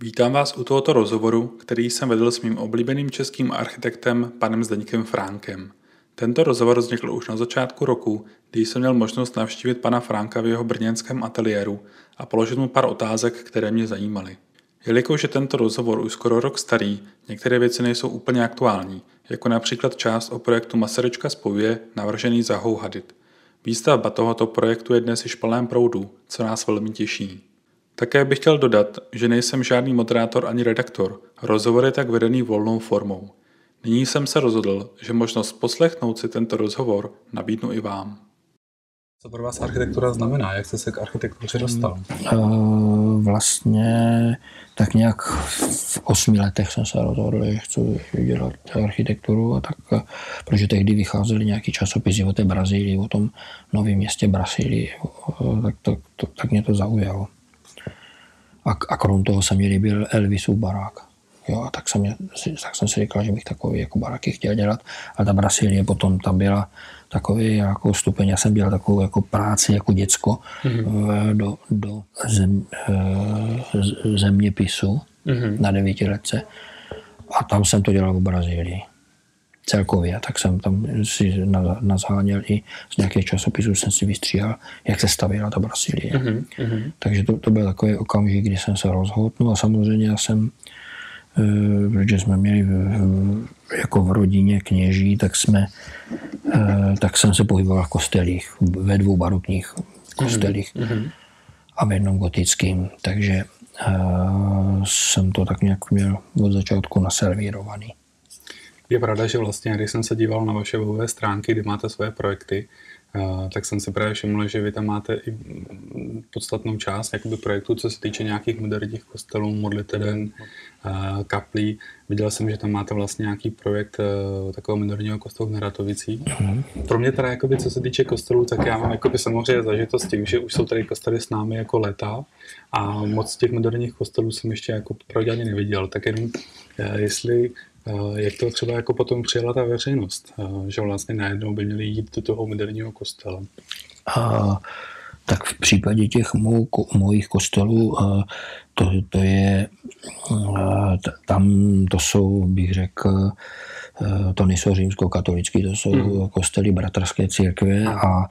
Vítám vás u tohoto rozhovoru, který jsem vedl s mým oblíbeným českým architektem panem Zdeňkem Fránkem. Tento rozhovor vznikl už na začátku roku, kdy jsem měl možnost navštívit pana Fránka v jeho brněnském ateliéru a položit mu pár otázek, které mě zajímaly. Jelikož je tento rozhovor už skoro rok starý, některé věci nejsou úplně aktuální, jako například část o projektu Masaryčka spojuje navržený za Hadid. Výstavba tohoto projektu je dnes již plném proudu, co nás velmi těší. Také bych chtěl dodat, že nejsem žádný moderátor ani redaktor, rozhovor je tak vedený volnou formou. Nyní jsem se rozhodl, že možnost poslechnout si tento rozhovor nabídnu i vám. Co pro vás architektura znamená? Jak jste se k architektuře dostal? Uh, vlastně tak nějak v osmi letech jsem se rozhodl, že chci dělat architekturu, a tak, protože tehdy vycházely nějaký časopisy o té Brazílii, o tom novém městě Brazílii, tak, to, to, tak mě to zaujalo. A, a krom toho se mi líbil Elvisův barák. Jo, a tak jsem, tak jsem si říkal, že bych takový jako baráky chtěl dělat. A ta Brazílie potom tam byla takový jako stupeň. Já jsem dělal takovou jako práci jako děcko mm-hmm. do, do zem, eh, zeměpisu mm-hmm. na devítiletce. A tam jsem to dělal v Brazílii celkově, tak jsem tam si nazháněl i z nějakých časopisů, jsem si vystříhal, jak se stavěla ta Brazílie. Mm-hmm. Takže to, to byl takový okamžik, kdy jsem se rozhodl. No a samozřejmě já jsem, e, protože jsme měli jako v rodině kněží, tak jsme, e, tak jsem se pohyboval v kostelích, ve dvou barokních kostelích mm-hmm. a v jednom gotickým, takže e, jsem to tak nějak měl od začátku naservírovaný. Je pravda, že vlastně, když jsem se díval na vaše webové stránky, kde máte své projekty, eh, tak jsem si právě všiml, že vy tam máte i podstatnou část jakoby projektů, co se týče nějakých moderních kostelů, modliteben, eh, kaplí. Viděl jsem, že tam máte vlastně nějaký projekt eh, takového moderního kostelu v Neratovicích. Mhm. Pro mě teda, jakoby, co se týče kostelů, tak já mám jakoby, samozřejmě zažitost tím, že už jsou tady kostely s námi jako leta a moc těch moderních kostelů jsem ještě jako ani neviděl. Tak jenom, jestli jak to třeba jako potom přijala ta veřejnost, že vlastně najednou by měli jít do toho moderního kostela? A, tak v případě těch mou, mojich kostelů to, to je, tam to jsou, bych řekl, to nejsou římsko-katolický, to jsou mm. kostely bratrské církve a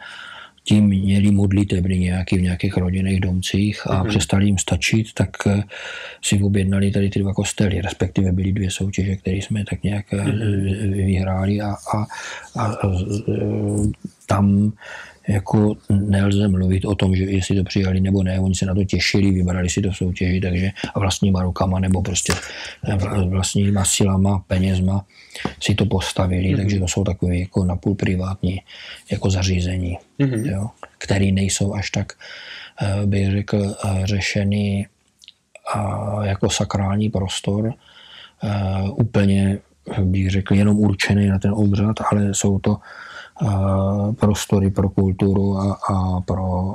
tím měli modlitebny nějaký v nějakých rodinných domcích a mm-hmm. přestali jim stačit, tak eh, si objednali tady ty dva kostely, respektive byly dvě soutěže, které jsme tak nějak mm-hmm. vyhráli a, a, a, a tam jako nelze mluvit o tom, že jestli to přijali nebo ne, oni se na to těšili, vybrali si to v soutěži, takže vlastníma rukama nebo prostě vlastníma silama, penězma si to postavili, mm-hmm. takže to jsou takové jako napůl privátní jako zařízení, mm-hmm. jo, které nejsou až tak, eh, bych řekl, eh, řešený jako sakrální prostor, eh, úplně bych řekl, jenom určený na ten obřad, ale jsou to prostory pro kulturu a, a pro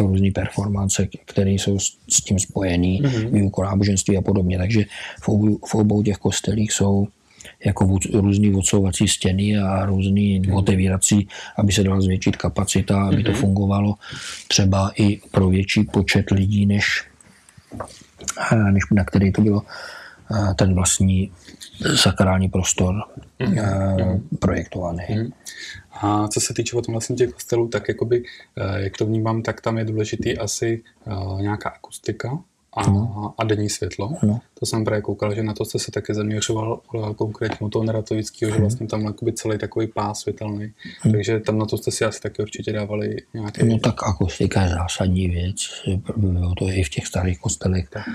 různé performance, které jsou s, s tím spojené, mm-hmm. výuku náboženství a podobně. Takže v obou, v obou těch kostelích jsou jako různé odsouvací stěny a různý mm-hmm. otevírací, aby se dala zvětšit kapacita, aby mm-hmm. to mhm. fungovalo třeba i pro větší počet lidí, než, než na který to bylo ten vlastní sakrální prostor mm-hmm. projektovaný. Mm-hmm. A co se týče potom vlastně těch kostelů, tak jakoby, eh, jak to vnímám, tak tam je důležitý asi uh, nějaká akustika a, no. a denní světlo. No. To jsem právě koukal, že na to jste se také zaměřoval konkrétně u toho Neratovického, že mhm. vlastně tam jakoby celý takový pás světelný. Hmm. Takže tam na to jste si asi taky určitě dávali nějaké... No tak akustika je zásadní věc, bylo to i v těch starých kostelech. Tak.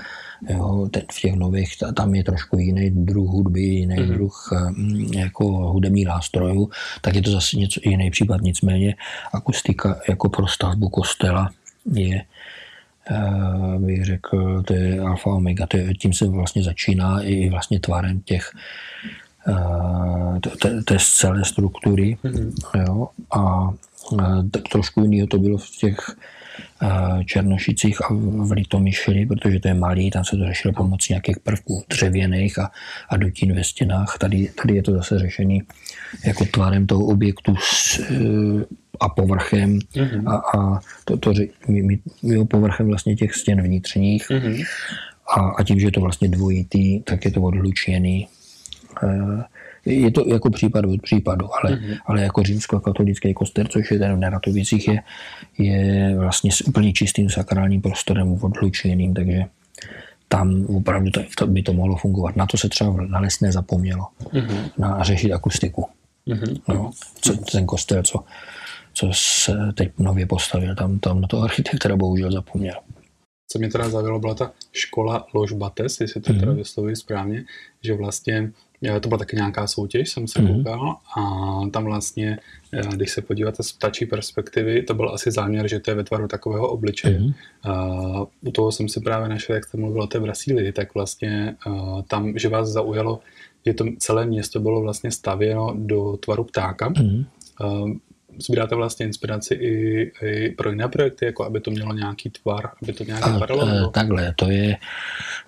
Jo, ten, v těch nových tam je trošku jiný druh hudby, jiný mm-hmm. druh hm, jako hudební nástrojů, tak je to zase něco jiný případ. Nicméně akustika jako pro stavbu kostela je Eh, bych řekl, to je alfa omega, to je, tím se vlastně začíná i vlastně tvarem těch eh, té celé struktury. Mm-hmm. Jo, a tak trošku jiného to bylo v těch eh, Černošicích a v Litomyšli, protože to je malý, tam se to řešilo pomocí nějakých prvků dřevěných a, a dutin ve stěnách. Tady, tady je to zase řešený jako tvarem toho objektu s, a povrchem mm-hmm. a, a to, to my, my, my povrchem vlastně těch stěn vnitřních mm-hmm. a, a tím, že je to vlastně dvojitý, tak je to odlučený. Eh, je to jako případ od případu, ale, mm-hmm. ale jako římsko-katolický kostel, což je ten v Neratovicích, je, je vlastně s úplně čistým sakrálním prostorem odlučeným, takže tam opravdu to, to by to mohlo fungovat. Na to se třeba na lesné zapomnělo, mm-hmm. na řešit akustiku. Mm-hmm. No, co, ten kostel, co, co se teď nově postavil, tam, tam na to architekt teda bohužel zapomněl. Co mě teda zavělo, byla ta škola Lož Bates, jestli to mm-hmm. teda vyslovuji správně, že vlastně to byla taky nějaká soutěž, jsem se mm-hmm. koukal a tam vlastně, eh, když se podíváte z ptačí perspektivy, to byl asi záměr, že to je ve tvaru takového obličeje. Mm-hmm. U toho jsem si právě našel, jak jste mluvil o té Brazílii, tak vlastně tam, že vás zaujalo, že to celé město bylo vlastně stavěno do tvaru ptáka. Mm-hmm sbíráte vlastně inspiraci i, i pro jiné projekty, jako aby to mělo nějaký tvar, aby to nějak vypadalo? Takhle, to je,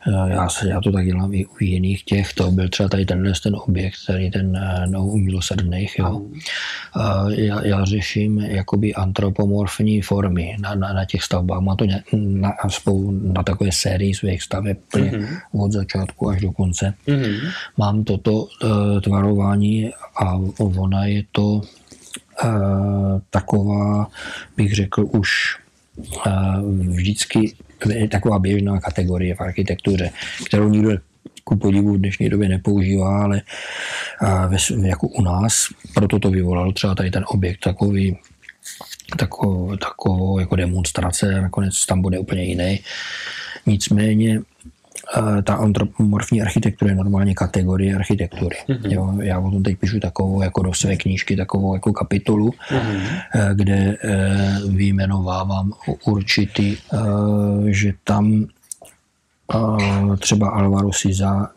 eh, já, se, já to tak dělám i u jiných těch, to byl třeba tady tenhle ten objekt, tady ten eh, no, milosrdných, jo. A já, já řeším jakoby antropomorfní formy na, na, na těch stavbách, má to ně, na, spou, na takové sérii svých staveb mm-hmm. od začátku až do konce. Mm-hmm. Mám toto tvarování a ona je to taková, bych řekl, už vždycky taková běžná kategorie v architektuře, kterou nikdo ku podivu v dnešní době nepoužívá, ale jako u nás, proto to vyvolalo třeba tady ten objekt takový, takovou, takovou jako demonstrace, nakonec tam bude úplně jiný. Nicméně ta antropomorfní architektura je normálně kategorie architektury. Mm-hmm. Jo, já o tom teď píšu takovou jako do své knížky, takovou jako kapitolu, mm-hmm. kde eh, vyjmenovávám určitý, eh, že tam třeba Alvaro Siza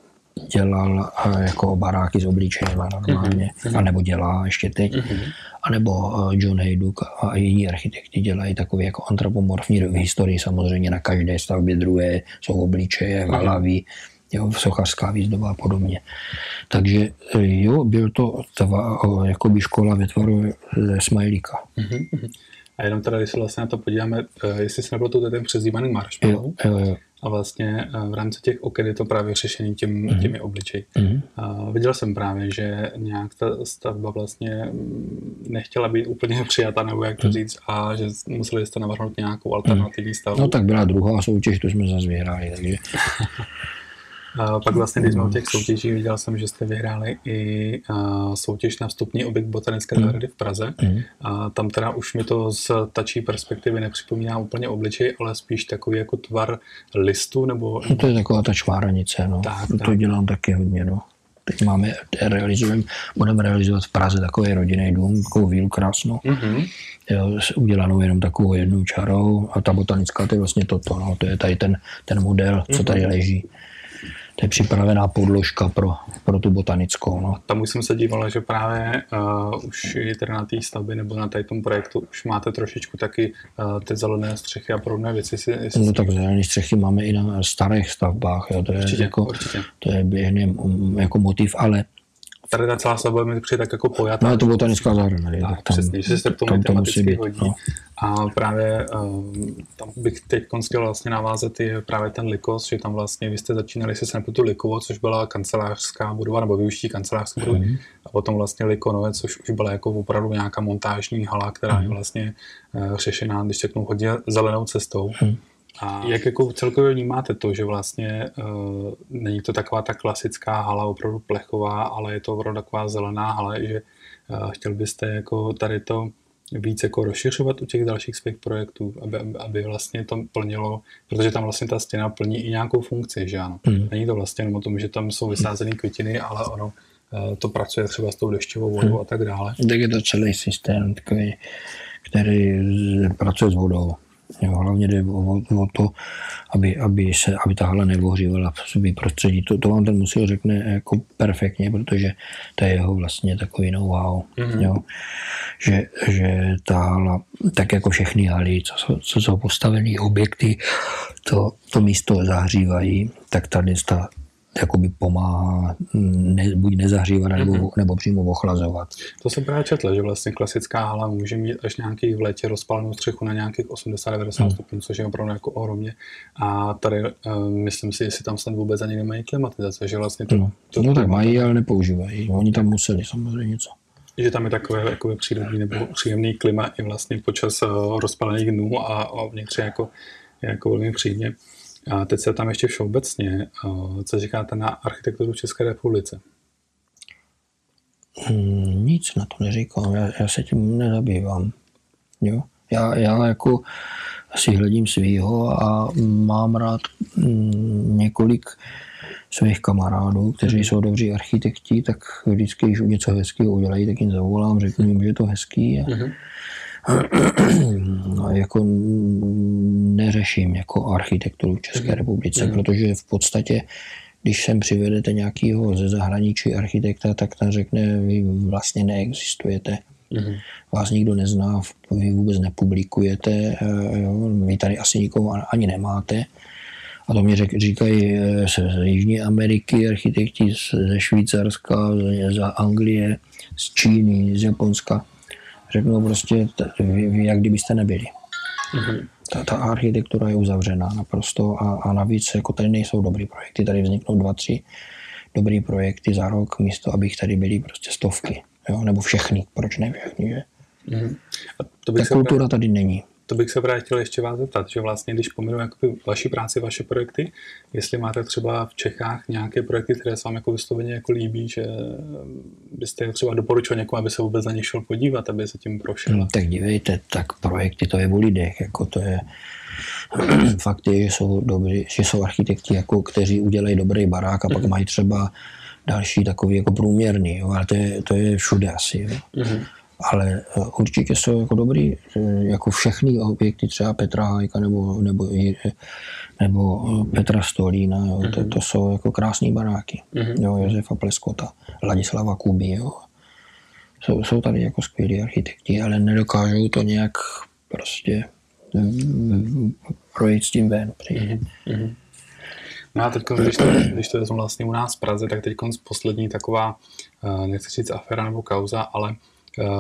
dělal jako baráky s obličejem normálně, mm-hmm. anebo dělá ještě teď. Mm-hmm anebo eh, John Hayduk a jiní architekti dělají takové jako antropomorfní v historii samozřejmě na každé stavbě druhé jsou obličeje, hlavy, jo, sochařská výzdoba a podobně. Takže eh, jo, byl to tva, jakoby škola ve tvaru smajlíka. Mm-hmm. A jenom teda, když se vlastně na to podíváme, eh, jestli se nebyl to ten přezdívaný marshmallow, jo, jo, jo a vlastně eh, v rámci těch oken je to právě řešení těm, mm-hmm. těmi obličeji. Mm-hmm. A viděl jsem právě, že nějak ta stavba vlastně mm, nechtěla být úplně přijata, nebo jak to mm-hmm. říct, a že museli jste navrhnout nějakou alternativní stavbu. No tak byla druhá soutěž, to jsme zase vyhráli, takže A pak vlastně, když jsme u těch soutěží, viděl jsem, že jste vyhráli i soutěž na vstupní objekt Botanické mm. zahrady v Praze. Mm. A tam teda už mi to z tačí perspektivy nepřipomíná úplně obličej, ale spíš takový jako tvar listu, nebo... No to je taková ta čváranice, no. Tak, to tak. dělám taky hodně, no. Teď máme, realizujeme, budeme realizovat v Praze takový rodinný dům, takovou vílu krásnou. Mm-hmm. Jo, udělanou jenom takovou jednou čarou a ta botanická to je vlastně toto, no, to je tady ten, ten model, co tady mhm. leží to je připravená podložka pro, pro tu botanickou. No. Tam už jsem se díval, že právě uh, už je teda na té stavbě nebo na tom projektu už máte trošičku taky uh, ty zelené střechy a podobné věci. Si, no tak zelené střechy máme i na starých stavbách, jo. To, je určitě, jako, určitě. to je běžný mm, jako motiv, ale tady ta celá stavba mi přijde tak jako pojatá. No, to botanická zahrada. Tak, tam, přesně, že se k tomu tam tematicky hodí. No. A právě um, tam bych teď chtěl vlastně navázat je právě ten Likos, že tam vlastně vy jste začínali se tu Likovo, což byla kancelářská budova, nebo využití kancelářské budovy, mm-hmm. a potom vlastně Likonové, což už byla jako opravdu nějaká montážní hala, která mm-hmm. je mhm. vlastně uh, řešená, když řeknu, hodně zelenou cestou. Mm-hmm. A jak jako celkově vnímáte to, že vlastně uh, není to taková ta klasická hala opravdu plechová, ale je to opravdu taková zelená hala, že uh, chtěl byste jako tady to víc jako rozšiřovat u těch dalších svých projektů, aby, aby vlastně to plnilo, protože tam vlastně ta stěna plní i nějakou funkci, že ano. Hmm. Není to vlastně jenom o tom, že tam jsou vysázené květiny, ale ono uh, to pracuje třeba s tou dešťovou vodou hmm. a tak dále. Tak je to celý systém takový, který pracuje s vodou. Jo, hlavně jde o, o to, aby, aby, se, aby ta hala nevohřívala v sobě prostředí. To, to vám ten musil řekne jako perfektně, protože to je jeho vlastně takový know-how. Mm-hmm. Jo. Že, že ta hala, tak jako všechny haly, co, jsou, co jsou postavené objekty, to, to místo zahřívají, tak tady ta jakoby pomáhá ne, buď nezahřívat, nebo, mm-hmm. nebo přímo ochlazovat. To jsem právě četl, že vlastně klasická hala může mít až nějaký v létě rozpálenou střechu na nějakých 80-90 mm. stupňů, což je opravdu jako ohromně. A tady uh, myslím si, jestli tam snad vůbec ani nemají klimatizace, že vlastně to... No, to, no tak mají, ale nepoužívají. Oni tam museli samozřejmě něco. Že tam je takové jakoby přírodní nebo příjemný klima i vlastně počas uh, rozpálených dnů a, a vnitř jako, jako velmi příjemně. A teď se tam ještě všeobecně, co říkáte na architekturu v České republice? Hmm, nic na to neříkám, já, já se tím nezabývám. Jo? Já, já jako si hledím svýho a mám rád mm, několik svých kamarádů, kteří jsou dobří architekti, tak vždycky, když něco hezkého udělají, tak jim zavolám, řeknu jim, že je to hezký. A, no, jako neřeším jako architekturu v České mhm. republice, mm. protože v podstatě když sem přivedete nějakého ze zahraničí architekta, tak ten řekne, vy vlastně neexistujete. Mm. Vás nikdo nezná, vy vůbec nepublikujete, eh, jo, vy tady asi nikoho ani nemáte. A to mi říkají z Jižní Ameriky architekti ze Švýcarska, z Anglie, z Číny, z Japonska řeknu prostě, jak kdybyste nebyli. Mm-hmm. Ta, ta architektura je uzavřená naprosto a, a navíc jako tady nejsou dobrý projekty, tady vzniknou dva, tři dobrý projekty za rok, místo abych tady byli prostě stovky, jo? nebo všechny, proč ne všechny, že? Mm-hmm. A to Ta kultura tady není to bych se právě chtěl ještě vás zeptat, že vlastně, když pominu jakoby vaši práci, vaše projekty, jestli máte třeba v Čechách nějaké projekty, které se vám jako vysloveně jako líbí, že byste třeba doporučil někomu, aby se vůbec na ně šel podívat, aby se tím prošel. Hmm, tak dívejte, tak projekty to je o lidech, jako to je fakt je, že jsou, dobrý, že jsou architekti, jako, kteří udělají dobrý barák a pak mm-hmm. mají třeba další takový jako průměrný, jo, ale to je, to je všude asi. Jo. Mm-hmm ale eh, určitě jsou jako dobrý, eh, jako všechny objekty, třeba Petra Hajka nebo, nebo, nebo eh, Petra Stolína, jo, to, mhm. to, jsou jako krásné baráky, mm-hmm. jo, Josefa Pleskota, Ladislava Kuby, jo. Jsou, jsou tady jako skvělí architekti, ale nedokážou to nějak prostě projít s tím ven. Mm-hmm. No a teď, když to, když to vezmu vlastně u nás v Praze, tak teď poslední taková, nechci říct afera nebo kauza, ale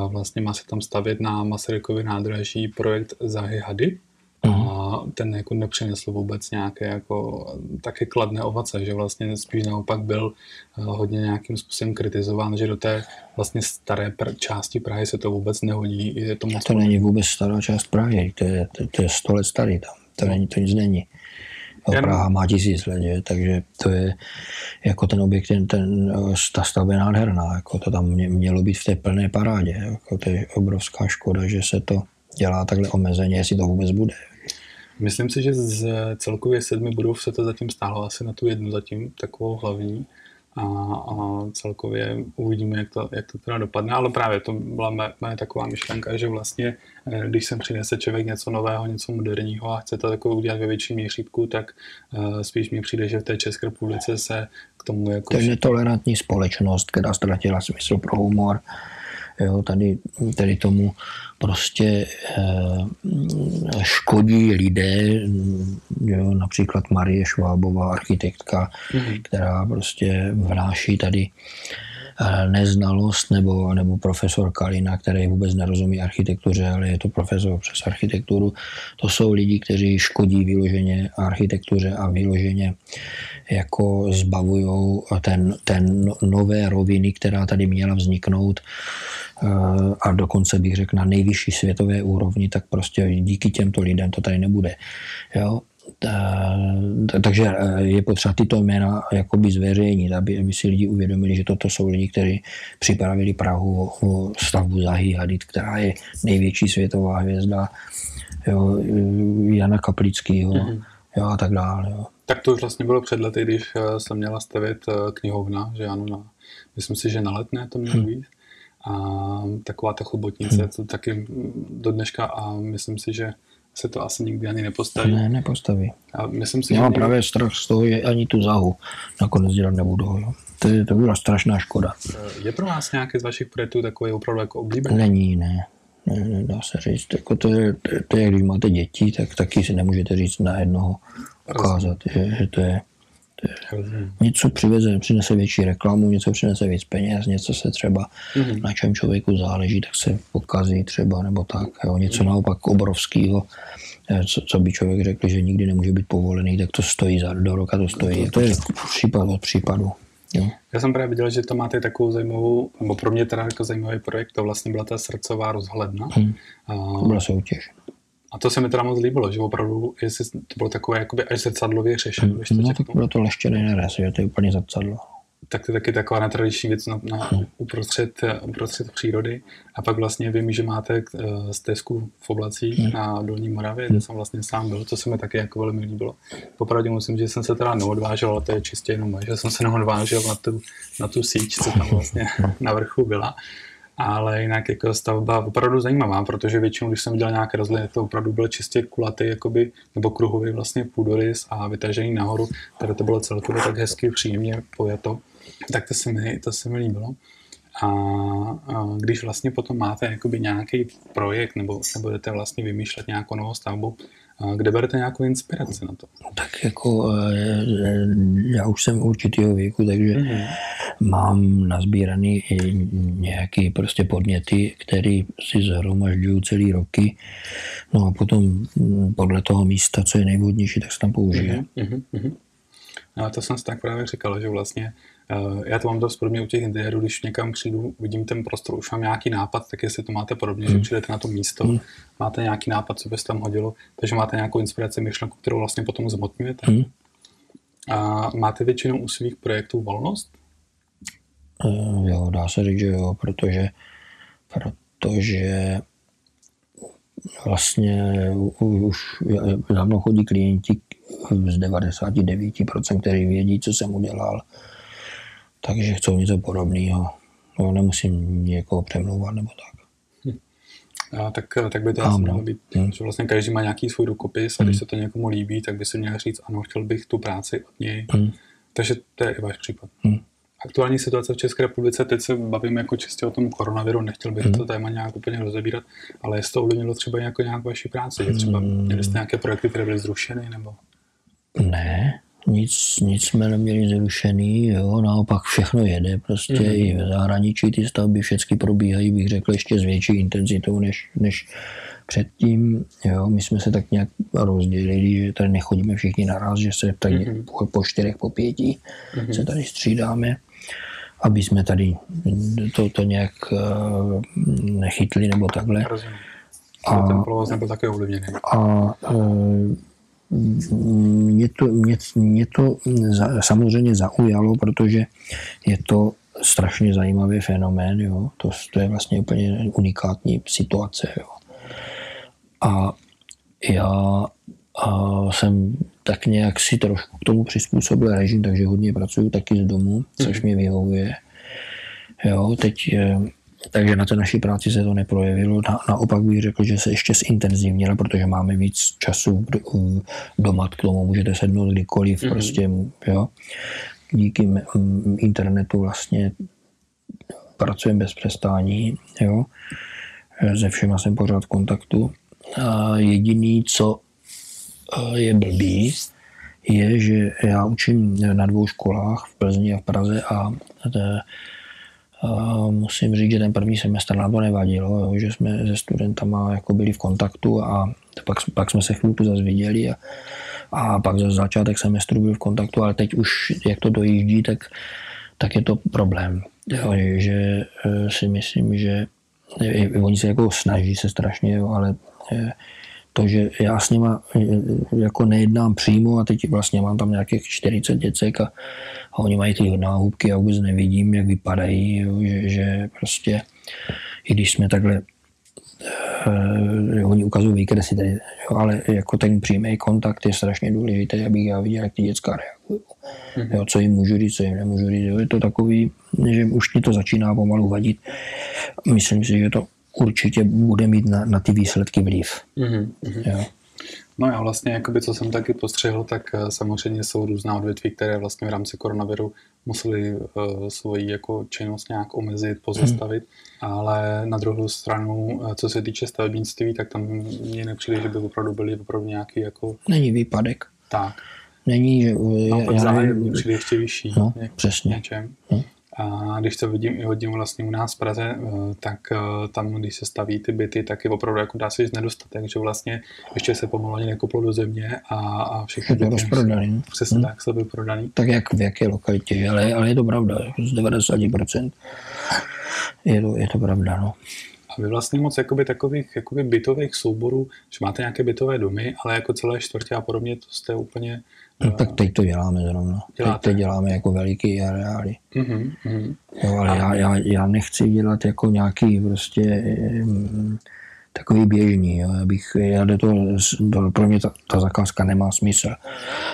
vlastně má se tam stavět na Masarykově nádraží projekt Zahy Hady. A mhm. ten jako nepřinesl vůbec nějaké jako také kladné ovace, že vlastně spíš naopak byl eh, hodně nějakým způsobem kritizován, že do té vlastně staré pr- části Prahy se to vůbec nehodí. Je to, moc to není vůbec stará část Prahy, to je, to, to je 100 let starý tam, to, není, to nic není. Jo, Praha má tisíc let, že? takže to je jako ten objekt, ten, ten ta stavba je nádherná, jako to tam mě, mělo být v té plné parádě, jako to je obrovská škoda, že se to dělá takhle omezeně, jestli to vůbec bude. Myslím si, že z celkově sedmi budov se to zatím stálo asi na tu jednu zatím, takovou hlavní a, a celkově uvidíme, jak to, jak to teda dopadne, ale právě to byla mé, mé taková myšlenka, že vlastně, eh, když sem přinese člověk něco nového, něco moderního a chce to takové udělat ve větším měřítku, tak uh, spíš mi přijde, že v té České republice se k tomu jako... To je netolerantní společnost, která ztratila smysl pro humor, Jo, tady, tady tomu prostě eh, škodí lidé, jo, například Marie Švábová, architektka, mm-hmm. která prostě vnáší tady eh, neznalost, nebo, nebo profesor Kalina, který vůbec nerozumí architektuře, ale je to profesor přes architekturu. To jsou lidi, kteří škodí vyloženě architektuře a vyloženě jako zbavují ten, ten nové roviny, která tady měla vzniknout a dokonce bych řekl na nejvyšší světové úrovni, tak prostě díky těmto lidem to tady nebude. Jo? takže eh, je potřeba tyto jména jakoby zveřejnit, aby, aby si lidi uvědomili, že toto jsou lidi, kteří připravili Prahu o stavbu Zahy Hadid, která je největší světová hvězda jo, Jana Kaplického mm-hmm. jo, a tak dále. Jo. Tak to už vlastně bylo před lety, když eh, se měla stavět knihovna, že ano, na, myslím si, že na letné to mělo hmm. být a taková ta chobotnice, hmm. to taky do dneška a myslím si, že se to asi nikdy ani nepostaví. Ne, nepostaví. A myslím si, Já mám právě strach z toho, že ani tu záhu nakonec dělat nebudu. Jo. To, je, to byla strašná škoda. Je pro vás nějaký z vašich projektů takový opravdu jako oblíbený? Není, ne. Ne, ne, dá se říct. Jako to, je, to, to je, když máte děti, tak taky si nemůžete říct na jednoho ukázat, že, že to je Něco přiveze, přinese větší reklamu, něco přinese víc peněz, něco se třeba mm-hmm. na čem člověku záleží, tak se pokazí třeba nebo tak. Jo. Něco mm-hmm. naopak obrovského, eh, co, co, by člověk řekl, že nikdy nemůže být povolený, tak to stojí za do roka, to stojí. To je případ od případu. Jo. Já jsem právě viděl, že to máte takovou zajímavou, nebo pro mě teda jako zajímavý projekt, to vlastně byla ta srdcová rozhledna. Hmm. To byla soutěž. A to se mi teda moc líbilo, že opravdu, jestli to bylo takové jakoby až zrcadlově řešené. Hmm. No, tak bylo to leštěné neres, že to je úplně zrcadlo tak to je taky taková netradiční věc na, na, uprostřed, uprostřed přírody. A pak vlastně vím, že máte uh, stezku v oblacích hmm. na Dolní Moravě, kde jsem vlastně sám byl, co se mi taky jako velmi líbilo. Popravdě musím, že jsem se teda neodvážel, ale to je čistě jenom že jsem se neodvážel na tu, na tu síť, co tam vlastně na vrchu byla ale jinak jako stavba opravdu zajímavá, protože většinou, když jsem viděl nějaké rozhledny, to opravdu byl čistě kulatý jakoby, nebo kruhový vlastně půdorys a vytažený nahoru, tady to bylo celkově tak hezky, příjemně pojato, tak to se mi, to se mi líbilo. A, a když vlastně potom máte jakoby nějaký projekt nebo se budete vlastně vymýšlet nějakou novou stavbu, kde berete nějakou inspiraci na to? Tak jako eh, já už jsem určitého věku, takže mm-hmm. mám nazbíraný i nějaký prostě podněty, které si zhromažďuju celý roky. No a potom hm, podle toho místa, co je nejvhodnější, tak se tam použije. Mm-hmm. Mm-hmm. No a to jsem si tak právě říkal, že vlastně Eh, já to mám dost podobně u těch interiérů, když někam přijdu, vidím ten prostor, už mám nějaký nápad, tak jestli to máte podobně, mm. že hmm. přijdete na to místo, mm. máte nějaký nápad, co by se tam hodilo, takže máte nějakou inspiraci, myšlenku, kterou vlastně potom zmotňujete. Mm. A máte většinou u svých projektů volnost? Uh, jo, dá se říct, že jo, protože, protože vlastně už za mnou chodí klienti z 99%, kteří vědí, co jsem udělal takže chcou něco podobného. No, nemusím někoho přemlouvat nebo tak. Hm. A tak, tak by to asi mělo být, hm. že vlastně každý má nějaký svůj rukopis a když hm. se to někomu líbí, tak by si měl říct, ano, chtěl bych tu práci od něj. Hm. Takže to je i váš případ. Hm. Aktuální situace v České republice, teď se bavím jako čistě o tom koronaviru, nechtěl bych hm. to téma nějak úplně rozebírat, ale jestli to ovlivnilo třeba jako nějak vaši práci, třeba měli jste nějaké projekty, které byly zrušeny, nebo? Ne, nic, nic jsme neměli zrušený, jo, naopak všechno jede, prostě mm-hmm. i v zahraničí ty stavby všechny probíhají, bych řekl, ještě s větší intenzitou než, než předtím, jo, my jsme se tak nějak rozdělili, že tady nechodíme všichni naraz, že se tady mm-hmm. po, po čtyřech, po pěti mm-hmm. se tady střídáme, aby jsme tady to, to nějak uh, nechytli nebo takhle. Rozumím. A, ten provoz nebyl také ovlivněný. A uh, mě to, mě, mě to samozřejmě zaujalo, protože je to strašně zajímavý fenomén, jo. To, to je vlastně úplně unikátní situace. Jo. A já a jsem tak nějak si trošku k tomu přizpůsobil režim, takže hodně pracuju taky z domu, což mhm. mě vyhovuje. Jo, teď takže na té naší práci se to neprojevilo. Na, naopak bych řekl, že se ještě zintenzivnilo, protože máme víc času doma k tomu, můžete sednout kdykoliv, mm-hmm. prostě, jo. Díky internetu vlastně pracujeme bez přestání, jo. Se všema jsem pořád v kontaktu. A jediný, co e, je blbý, je, že já učím na dvou školách v Plzni a v Praze a musím říct, že ten první semestr nám to nevadilo, jo, že jsme se studentama jako byli v kontaktu a pak, pak jsme se chvilku zase viděli a, a pak za začátek semestru byl v kontaktu, ale teď už jak to dojíždí, tak, tak je to problém. Jo, že e, si myslím, že oni se jako snaží se strašně, jo, ale e, to, že já s nima e, jako nejednám přímo a teď vlastně mám tam nějakých 40 děcek a, a oni mají ty náhubky a vůbec nevidím, jak vypadají, jo, že, že prostě i když jsme takhle uh, oni ukazují výkresy, tady, jo, ale jako ten přímý kontakt je strašně důležitý, abych já viděl, jak ty děcka reagují. Mm-hmm. Jo, co jim můžu říct, co jim nemůžu říct. Jo, je to takový, že už mi to začíná pomalu vadit. Myslím si, že to určitě bude mít na, na ty výsledky vliv. Mm-hmm. Jo. No já vlastně, jakoby, co jsem taky postřehl, tak eh, samozřejmě jsou různá odvětví, které vlastně v rámci koronaviru museli uh, svoji jako činnost nějak omezit, pozastavit, hmm. ale na druhou stranu, eh, co se týče stavebnictví, tak tam mě nepřijde, že by opravdu byly opravdu nějaký jako... Není výpadek. Tak. není, že... A pak zájem přijde ještě vyšší. No, přesně. Něčem. No. A když to vidím i hodně vlastně u nás v Praze, eh, tak eh, tam, když se staví ty byty, tak je opravdu jako dá se říct nedostatek, že vlastně ještě se pomalu ani nekoplo do země a, a všechny byty rozprodaný. No. Přesně hmm. tak, jsou prodaný. Tak jak v jaké lokalitě, ale, ale je to pravda, jako z 90% je to, je to pravda, no. A vy vlastně moc jakoby, takových jakoby bytových souborů, že máte nějaké bytové domy, ale jako celé čtvrtě a podobně, to jste úplně No, tak teď to děláme zrovna. Děláte. Teď to děláme jako veliký areály. Mm-hmm. Jo, ale já, já, já, nechci dělat jako nějaký prostě mm, takový běžný. Jo. Já bych, já to, to, pro mě ta, ta zakázka nemá smysl.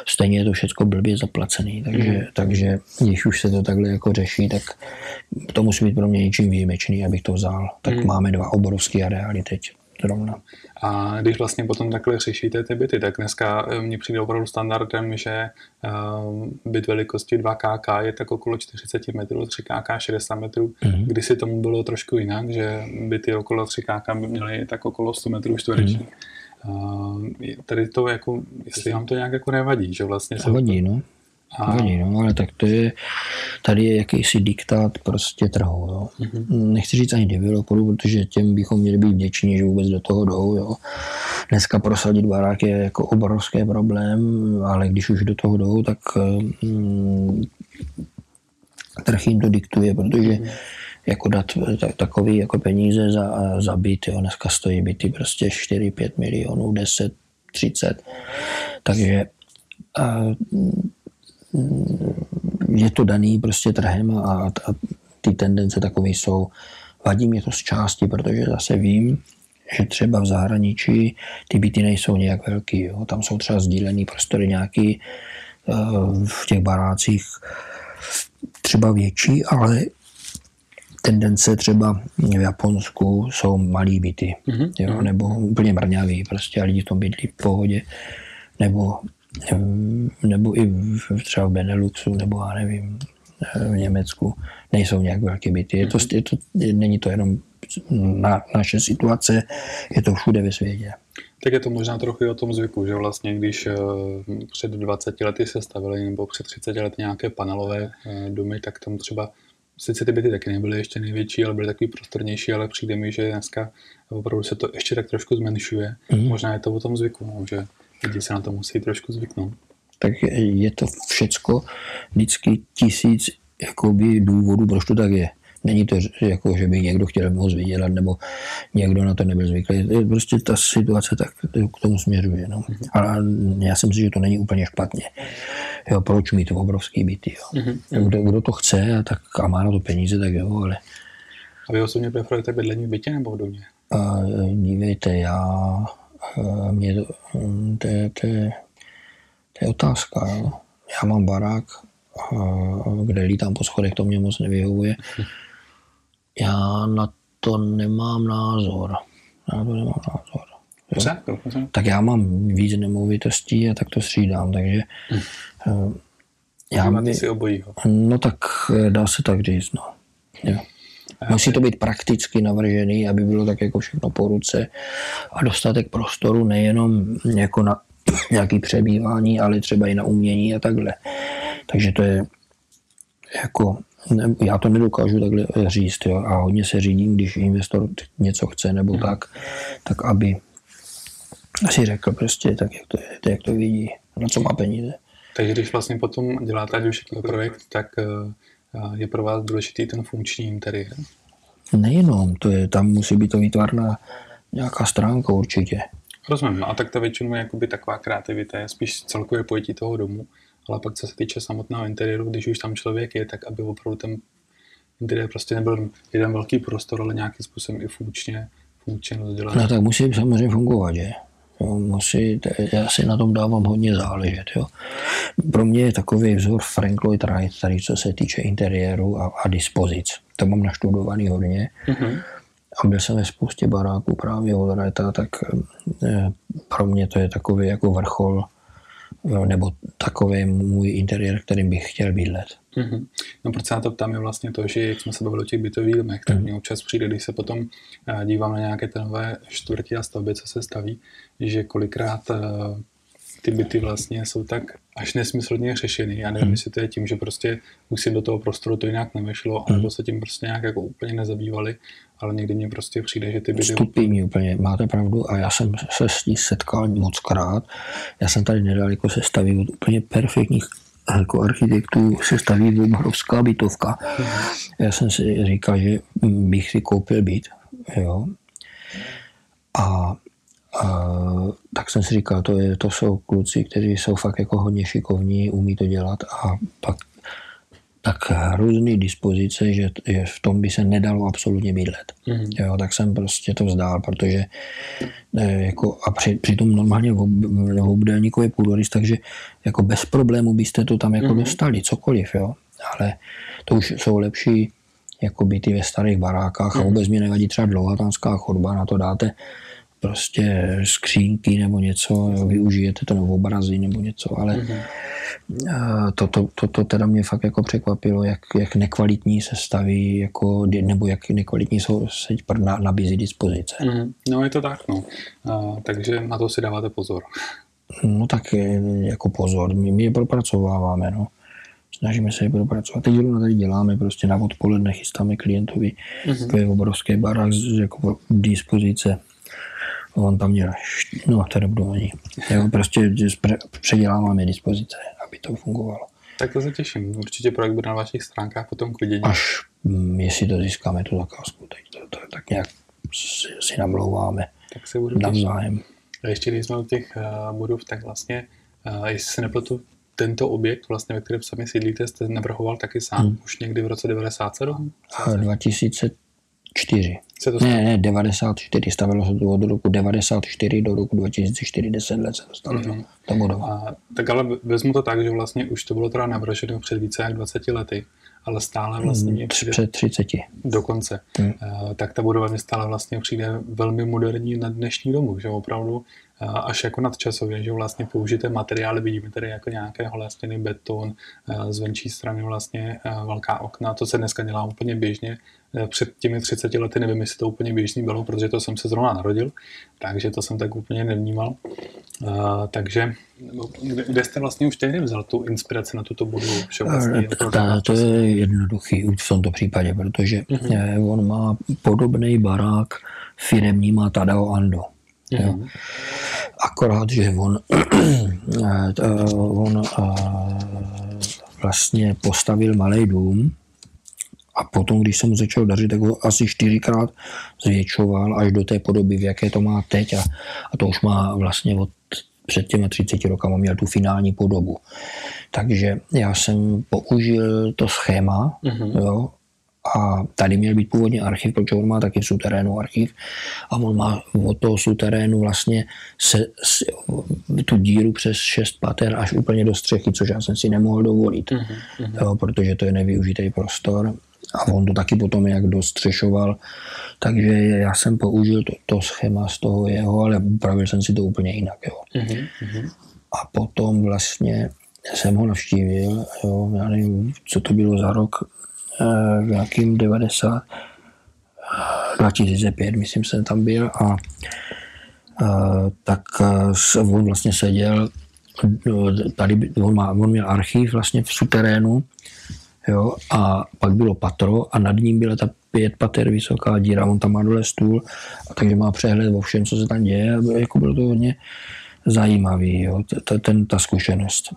Stejně je to všechno blbě zaplacený, takže, mm. takže když už se to takhle jako řeší, tak to musí být pro mě něčím výjimečný, abych to vzal. Tak mm. máme dva obrovské areály teď zrovna. A když vlastně potom takhle řešíte ty byty, tak dneska eh, mně přijde opravdu standardem, že uh, byt velikosti 2 kk je tak okolo 40 metrů, 3 kk 60 metrů. Mm-hmm. Kdysi tomu bylo trošku jinak, že byty okolo 3 kk by měly tak okolo 100 metrů čtverečních. Mm-hmm. Tady to jako, jestli vám to nějak jako nevadí, že vlastně se... Vadí, no. A... Vadí, no, ale tak to je, tady je jakýsi diktát prostě trhu, jo. Mm-hmm. Nechci říct ani developerů, protože těm bychom měli být vděční, že vůbec do toho jdou, jo. Dneska prosadit barák je jako obrovský problém, ale když už do toho jdou, tak mm, trh jim to diktuje, protože mm-hmm. jako dát takový jako peníze za, za byt, jo. Dneska stojí byty prostě 4-5 milionů, 10, 30, takže a, je to daný prostě trhem a, a ty tendence takové jsou. Vadí mě to z části, protože zase vím, že třeba v zahraničí ty byty nejsou nějak velký. Jo. Tam jsou třeba sdílený prostory nějaký eh, v těch barácích třeba větší, ale tendence třeba v Japonsku jsou malý byty, mm-hmm. jo, nebo úplně mrňavý, prostě a lidi v tom bydlí v pohodě, nebo nebo i v, třeba v Beneluxu, nebo já nevím, v Německu, nejsou nějak velké byty. Je to, mhm. je to, není to jenom na, naše situace, je to všude ve světě. Tak je to možná trochu o tom zvyku, že vlastně když eh, před 20 lety se stavily nebo před 30 lety nějaké panelové eh, domy, tak tam třeba sice ty byty taky nebyly ještě největší, ale byly takový prostornější, ale přijde mi, že dneska opravdu se to ještě tak trošku zmenšuje. Mm. Možná je to o tom zvyku, no, že Lidi se na to musí trošku zvyknout. Tak je to všecko vždycky tisíc jakoby, důvodů, proč to tak je. Není to jako, že by někdo chtěl moc vydělat, nebo někdo na to nebyl zvyklý. Prostě ta situace tak k tomu směřuje. No. Mm-hmm. Ale já si myslím, že to není úplně špatně. Jo, proč mít obrovský byty? Jo. Mm-hmm. Kdo, kdo, to chce tak, a má na to peníze, tak jo, ale... A vy osobně preferujete bydlení v bytě nebo v domě? A, dívejte, já mě to, to, je, to, je, to je otázka. Jo. Já mám barák, kde lítám po schodech, to mě moc nevyhovuje. Já na to nemám názor. Já to nemám názor. Jo. Tak já mám víc nemovitostí a tak to střídám, takže hm. já máte si obojího. No tak dá se tak říct, no. Jo. Musí to být prakticky navržený, aby bylo tak jako všechno po ruce a dostatek prostoru nejenom jako na nějaký přebývání, ale třeba i na umění a takhle. Takže to je jako, já to nedokážu takhle říct, jo, a hodně se řídím, když investor něco chce nebo hmm. tak, tak aby si řekl prostě tak, jak to, je, jak to vidí, na co má peníze. Takže když vlastně potom děláte ať už projekt, tak eh, je pro vás důležitý ten funkční interiér? Nejenom, to je, tam musí být to výtvarná nějaká stránka určitě. Rozumím, no a tak to většinou je jakoby taková kreativita, je spíš celkově pojetí toho domu, ale pak co se týče samotného interiéru, když už tam člověk je, tak aby opravdu ten interiér prostě nebyl jeden velký prostor, ale nějakým způsobem i funkčně, funkčně rozdělený. No tak musí samozřejmě fungovat, že? Jo, musí, já si na tom dávám hodně záležet. Jo. Pro mě je takový vzor Frank Lloyd Wright, tady co se týče interiéru a, a dispozic. To mám naštudovaný hodně. Mm-hmm. A byl jsem ve spoustě baráků právě od Wrighta, tak e, pro mě to je takový jako vrchol nebo takový můj interiér, kterým bych chtěl bydlet. Mm-hmm. No proč se na to ptám je vlastně to, že jak jsme se bavili o těch bytových domech, tak mm. mě občas přijde, když se potom eh, dívám na nějaké ty nové čtvrtí a stavby, co se staví, že kolikrát eh, ty byty vlastně jsou tak až nesmyslně řešený. Já nevím, hmm. jestli to je tím, že prostě už si do toho prostoru to jinak nevešlo, hmm. anebo se tím prostě nějak jako úplně nezabývali, ale někdy mě prostě přijde, že ty byly... Stupidní úplně, máte pravdu a já jsem se s ní setkal moc krát. Já jsem tady nedaleko se staví od úplně perfektních jako architektů se staví obrovská bytovka. Hmm. Já jsem si říkal, že bych si koupil byt, jo. A a, tak jsem si říkal, to, je, to jsou kluci, kteří jsou fakt jako hodně šikovní, umí to dělat a pak tak hrozný dispozice, že, že v tom by se nedalo absolutně bydlet. Mm. Jo, tak jsem prostě to vzdál, protože e, jako, a při, přitom normálně v, v obdélníkové půdorys, takže jako bez problému byste to tam jako mm. dostali, cokoliv, jo. Ale to už jsou lepší jako byty ve starých barákách mm. a mhm. vůbec mi nevadí třeba dlouhatánská chodba, na to dáte prostě skřínky nebo něco, využijete to nebo obrazy nebo něco, ale mm-hmm. to, to, to, to teda mě fakt jako překvapilo, jak, jak nekvalitní se staví, jako, nebo jak nekvalitní jsou se na, nabízí dispozice. Mm-hmm. No je to tak, no. A, takže na to si dáváte pozor. No tak jako pozor, my, my je propracováváme, no snažíme se je propracovat. Teď zrovna tady děláme, prostě na odpoledne chystáme klientovi, mm-hmm. to je obrovský barák, jako dispozice on tam měl, no to nebudu ani. Jo, prostě předěláváme dispozice, aby to fungovalo. Tak to se těším. Určitě projekt bude na vašich stránkách potom k vidění. Až mm, jestli to získáme tu zakázku, teď to, to, tak nějak si, si namlouváme tak se budu navzájem. A ještě když jsme u těch uh, budov, tak vlastně, uh, jestli se nepletu, tento objekt, vlastně, ve kterém sami sídlíte, jste navrhoval taky sám hmm. už někdy v roce 97? 2004. Se to ne, ne, 94, stavilo se to od roku 94 do roku 2004, 10 let se to stavilo. Mm-hmm. To budova. tak ale vezmu to tak, že vlastně už to bylo teda navrženo před více jak 20 lety, ale stále vlastně mě přijde... Před 30. Dokonce. Mm. Uh, tak ta budova mě stále vlastně přijde velmi moderní na dnešní dobu, že opravdu až jako nadčasově, že vlastně použité materiály, vidíme tady jako nějaké holé stěny, beton, uh, z venčí strany vlastně velká okna, to se dneska dělá úplně běžně, Eh, před těmi 30 lety, nevím, jestli to úplně běžný bylo, protože to jsem se zrovna narodil, takže to jsem tak úplně nevnímal. Uh, takže kde, jste vlastně už tehdy vzal tu inspiraci na tuto budovu? Vlastně ta, to je jednoduchý v tomto případě, protože uh-huh. on má podobný barák firemní, má Tadao Ando. Jo. Mhm. Akorát, že on, on vlastně postavil malý dům, a potom, když jsem mu začal dařit, tak ho asi čtyřikrát zvětšoval až do té podoby, v jaké to má teď. A, a to už má vlastně od před těmi 30 rokama měl tu finální podobu. Takže já jsem použil to schéma, mm-hmm. jo, a tady měl být původně archiv, protože on má taky v suterénu archiv a on má od toho suterénu vlastně se, se, tu díru přes šest pater až úplně do střechy, což já jsem si nemohl dovolit, mm-hmm. jo, protože to je nevyužitý prostor a on to taky potom jak dostřešoval. Takže já jsem použil to, to schéma z toho jeho, ale upravil jsem si to úplně jinak. Jo. Mm-hmm. A potom vlastně jsem ho navštívil, jo, já nevím, co to bylo za rok, v nějakým 90, 2005, myslím, jsem tam byl a, a tak eh, on vlastně seděl, tady on, má, on měl archiv vlastně v suterénu Jo, a pak bylo patro a nad ním byla ta pět pater vysoká díra, on tam má dole stůl, a takže má přehled o všem, co se tam děje. Jako bylo to hodně zajímavý, jo, ten, ta zkušenost.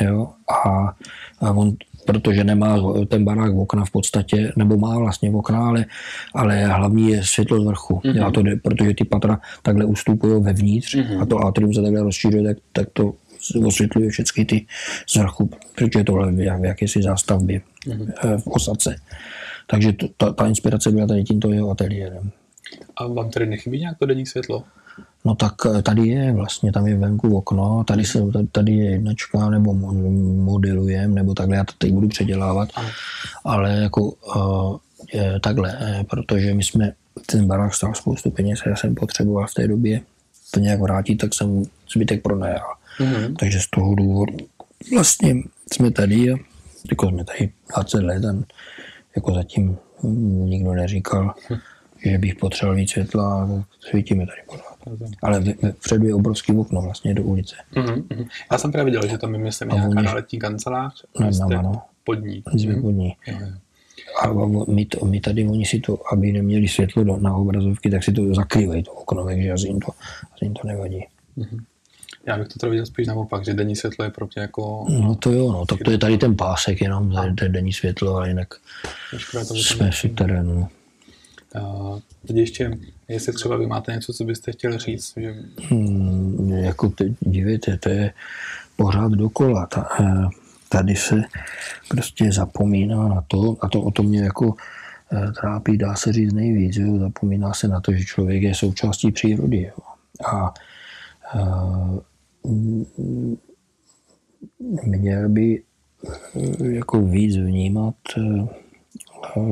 Jo, a, a on, protože nemá ten barák v okna v podstatě, nebo má vlastně v okna, ale, ale hlavní je světlo z vrchu. Mm-hmm. to, protože ty patra takhle ustupují vevnitř mm-hmm. a to atrium se takhle rozšířuje, tak, tak to osvětluje všechny ty z vrchu, protože tohle v jakési zástavbě mm-hmm. v osadce. Takže to, ta, ta inspirace byla tady tímto jeho ateliérem. A vám tady nechybí nějak to denní světlo? No tak eh, tady je vlastně, tam je venku okno, tady, se, tady je jednačka, nebo modelujem, nebo takhle, já to teď budu předělávat, ale jako uh, je, takhle, protože my jsme, ten barák stál spoustu peněz já jsem potřeboval v té době to nějak vrátit, tak jsem zbytek pronajal. Mm-hmm. Takže z toho důvodu vlastně jsme tady a jako jsme tady 20 let a jako zatím nikdo neříkal, hm. že bych potřeboval víc světla a svítíme tady pořád. Ale vpředu je obrovský okno vlastně do ulice. Mm-hmm. Já jsem právě viděl, že tam je myslím nějaká náletní kancelář. Nad náma, no. Pod ní. Jsme pod ní. A my, to, my tady, oni si to, aby neměli světlo do, na obrazovky, tak si to zakrývají to okno, takže asi jim to, asi jim to nevadí. Mm-hmm. Já bych to teda viděl spíš naopak, že denní světlo je pro mě jako... No to jo, no, tak to je tady ten pásek jenom, to je denní světlo, a jinak to jsme v terénu. Teď ještě, jestli třeba vy máte něco, co byste chtěli říct? Že... Hmm, jako teď, dívejte, to je pořád dokola. Ta, eh, tady se prostě zapomíná na to, a to o tom mě jako eh, trápí, dá se říct nejvíc, jo? zapomíná se na to, že člověk je součástí přírody. Jo? A, a měl by eh, jako víc vnímat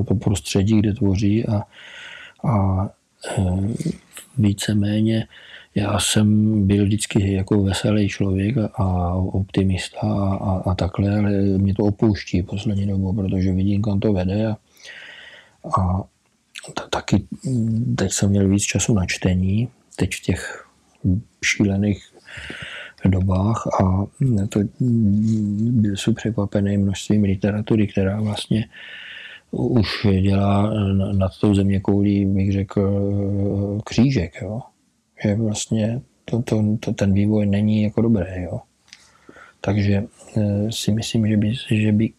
to prostředí, kde tvoří a, a víceméně já jsem byl vždycky jako veselý člověk a optimista a, a, a takhle, ale mě to opouští poslední dobu, protože vidím, kam to vede a, a taky teď jsem měl víc času na čtení, teď v těch šílených dobách a to byl jsem překvapený množstvím literatury, která vlastně už dělá nad tou země koulí, bych řekl, křížek. Jo že vlastně to, to, to, ten vývoj není jako dobrý. Jo. Takže e, si myslím, že by, že by,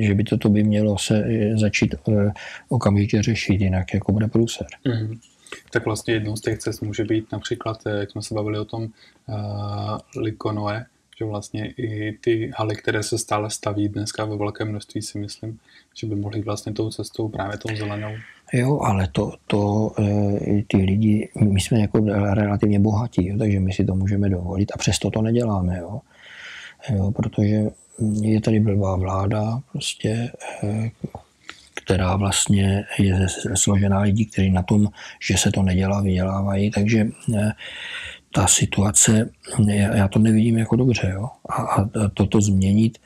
že by toto by mělo se začít okamžitě řešit, jinak jako bude průser. Mm-hmm. Tak vlastně jednou z těch cest může být například, jak jsme se bavili o tom uh, Likonoe, že vlastně i ty haly, které se stále staví dneska ve velkém množství, si myslím, že by mohly vlastně tou cestou právě tou zelenou. Jo, ale to, to e, ty lidi, my jsme jako relativně bohatí, jo, takže my si to můžeme dovolit a přesto to neděláme, jo. Jo, protože je tady blbá vláda, prostě, e, která vlastně je složená lidí, kteří na tom, že se to nedělá, vydělávají, takže e, ta situace, já to nevidím jako dobře. Jo? A, a toto změnit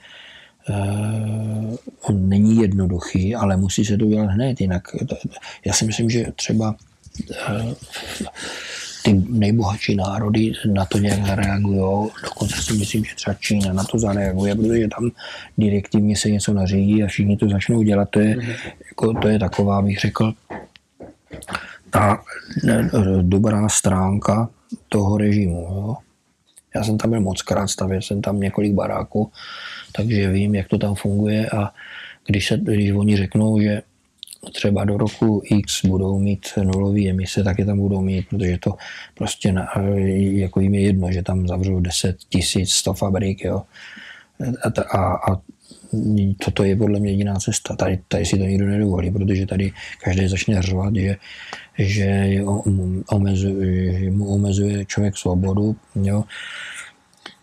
e, není jednoduchý, ale musí se to udělat hned. Jinak já si myslím, že třeba e, ty nejbohatší národy na to nějak zareagují. Dokonce si myslím, že třeba Čína na to zareaguje, protože tam direktivně se něco nařídí a všichni to začnou dělat. To je, mm-hmm. jako, to je taková, bych řekl, ta e, dobrá stránka toho režimu. Jo. Já jsem tam byl moc krát, stavěl jsem tam několik baráků, takže vím, jak to tam funguje a když, se, když oni řeknou, že třeba do roku X budou mít nulové emise, tak je tam budou mít, protože to prostě na, jako jim je jedno, že tam zavřou 10 tisíc, 100 fabrik, jo. A, a, a toto je podle mě jediná cesta. Tady, tady si to nikdo nedovolí, protože tady každý začne řvat, že, že, že mu omezuje člověk svobodu. Jo.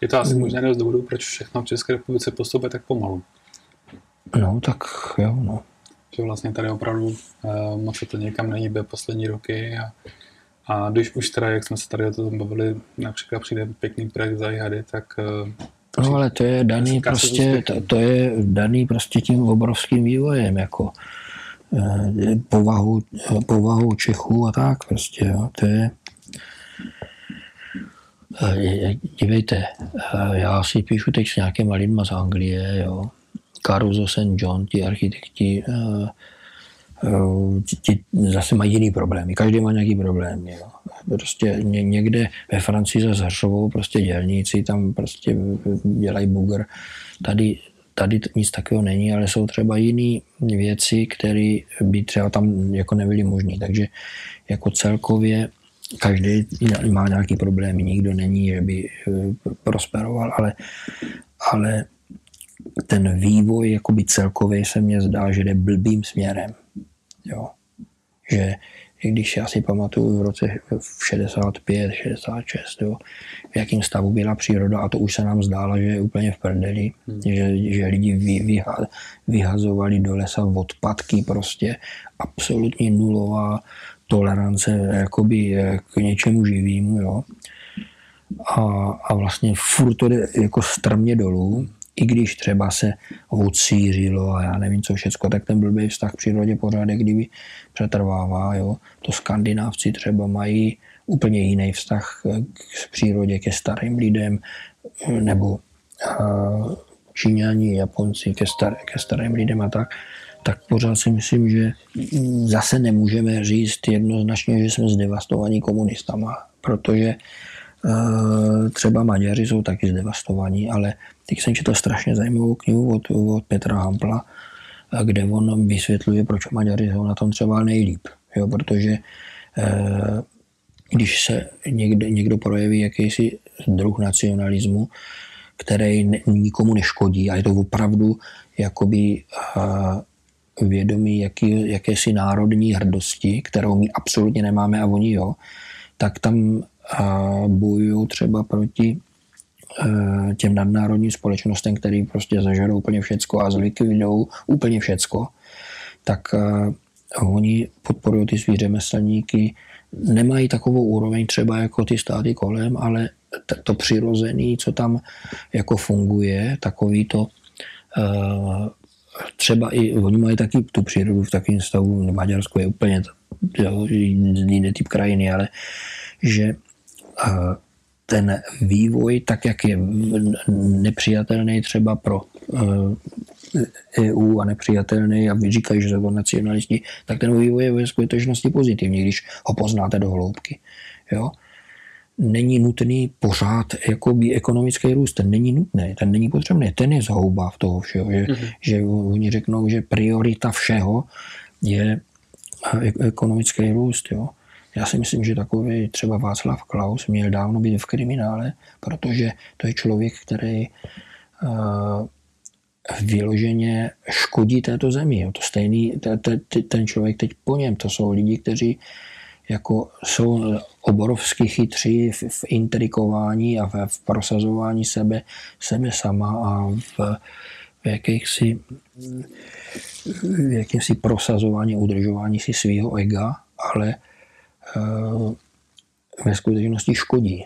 Je to asi možná jeden z důvodů, proč všechno v České republice postupuje tak pomalu. No, tak jo, no. Že vlastně tady opravdu uh, moc se to někam nejíbe poslední roky a, a když už teda, jak jsme se tady o tom bavili, například přijde pěkný projekt za jihady, tak uh, No ale to je daný prostě, to, to je daný prostě tím obrovským vývojem, jako eh, povahu, povahu Čechů a tak prostě, jo. to je dívejte, já si píšu teď s nějakýma lidma z Anglie, jo. Caruso St. John, ti architekti, ti zase mají jiný problémy. Každý má nějaký problém. Jo. Prostě někde ve Francii za Zhršovou prostě dělníci tam prostě dělají bugr. Tady, tady nic takového není, ale jsou třeba jiné věci, které by třeba tam jako nebyly možné. Takže jako celkově každý má nějaký problémy, nikdo není, že by eh, prosperoval, ale, ale ten vývoj jakoby celkově se mně zdá, že jde blbým směrem. Jo. Že i když já si pamatuju v roce v 65, 66, jo, v jakém stavu byla příroda a to už se nám zdálo, že je úplně v prdeli, hmm. že, že lidi vy, vyha, vyhazovali do lesa odpadky prostě, absolutně nulová tolerance jakoby k něčemu živému, jo. A, a vlastně furt to jde jako strmě dolů i když třeba se odsířilo a já nevím co všecko, tak ten blbý vztah k přírodě pořád kdyby přetrvává. Jo. To skandinávci třeba mají úplně jiný vztah k přírodě, ke starým lidem, nebo Číňani, Japonci ke, star, ke starým lidem a tak, tak pořád si myslím, že zase nemůžeme říct jednoznačně, že jsme zdevastovaní komunistama, protože uh, třeba Maďaři jsou taky zdevastovaní, ale teď jsem četl strašně zajímavou knihu od, od Petra Hampla, kde on vysvětluje, proč Maďaři jsou na tom třeba nejlíp. Jo, protože uh, když se někde, někdo projeví jakýsi druh nacionalismu, který nikomu neškodí a je to opravdu jakoby uh, vědomí jaký, jakési národní hrdosti, kterou my absolutně nemáme a oni jo, tak tam bojují třeba proti e, těm nadnárodním společnostem, který prostě zažerou úplně všecko a zlikvidují úplně všecko, tak e, oni podporují ty svý řemeslníky, nemají takovou úroveň třeba jako ty státy kolem, ale to přirozený, co tam jako funguje, takový to e, třeba i oni mají taky tu přírodu v takovém stavu, Maďarsko je úplně jiný typ krajiny, ale že ten vývoj, tak jak je nepřijatelný třeba pro EU a nepřijatelný a vy říkají, že jsou nacionalisti, tak ten vývoj je ve skutečnosti pozitivní, když ho poznáte do hloubky. Jo? Není nutný pořád jakoby ekonomický růst, ten není nutný, ten není potřebný, ten je zhouba v toho všeho, že, mm-hmm. že oni řeknou, že priorita všeho je e- ekonomický růst. Jo. Já si myslím, že takový třeba Václav Klaus měl dávno být v kriminále, protože to je člověk, který uh, vyloženě škodí této zemi. Jo. To stejný, te, te, ten člověk teď po něm, to jsou lidi, kteří jako jsou oborovsky chytří v, v intrikování a v, v prosazování sebe, sebe sama a v, v jakýchsi v jakýmsi prosazování, udržování si svého ega, ale uh, ve skutečnosti škodí.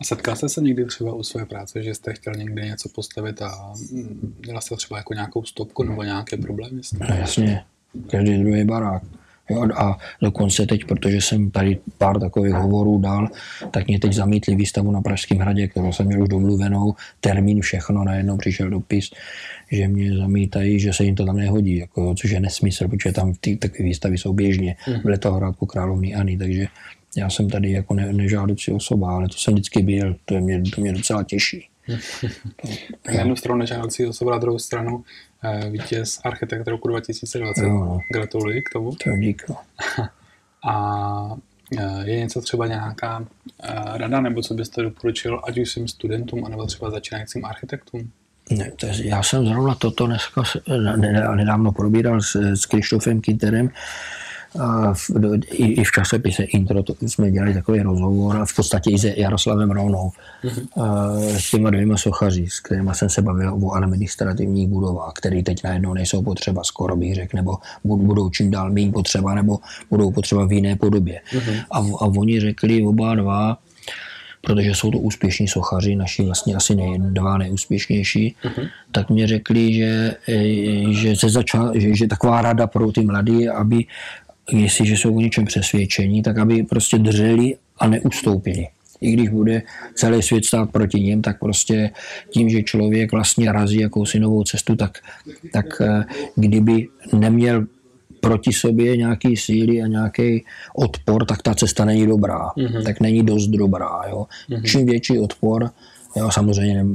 A setkal jste se někdy třeba u své práce, že jste chtěl někde něco postavit a měla jste třeba jako nějakou stopku nebo nějaké problémy? No jasně, každý druhý barák. Jo, a dokonce teď, protože jsem tady pár takových hovorů dal, tak mě teď zamítli výstavu na Pražském hradě, kterou jsem měl už domluvenou, termín, všechno, najednou přišel dopis, že mě zamítají, že se jim to tam nehodí, jako, což je nesmysl, protože tam ty takové výstavy jsou běžně v mhm. Letohrádku královny Ani, takže já jsem tady jako ne, nežádoucí osoba, ale to jsem vždycky byl, to mě, to mě docela těší. na jednu stranu nežádoucí osoba, na druhou stranu vítěz architekt roku 2020. Jo, no. Gratuluji k tomu. To dík. No. A eh, je něco třeba nějaká eh, rada, nebo co byste doporučil, ať už svým studentům, anebo třeba začínajícím architektům? Ne, to je, já jsem zrovna toto dneska nedávno probíral s, s Krištofem Kinterem, v, i, i v časopise Intro to, jsme dělali takový rozhovor a v podstatě i se Jaroslavem Rovnou mm-hmm. s těma dvěma sochaři, s kterými jsem se bavil o administrativních budovách, které teď najednou nejsou potřeba, skoro bych řekl, nebo budou čím dál méně potřeba, nebo budou potřeba v jiné podobě. Mm-hmm. A, a oni řekli oba dva, protože jsou to úspěšní sochaři, naši vlastně asi nej, dva nejúspěšnější, uh-huh. tak mě řekli, že, e, že, se začal, že, že taková rada pro ty mladí, aby jestliže jsou o něčem přesvědčení, tak aby prostě drželi a neustoupili. I když bude celý svět stát proti ním, tak prostě tím, že člověk vlastně razí jakousi novou cestu, tak, tak eh, kdyby neměl proti sobě nějaký síly a nějaký odpor, tak ta cesta není dobrá. Mm-hmm. Tak není dost dobrá. Jo. Mm-hmm. Čím větší odpor, jo, samozřejmě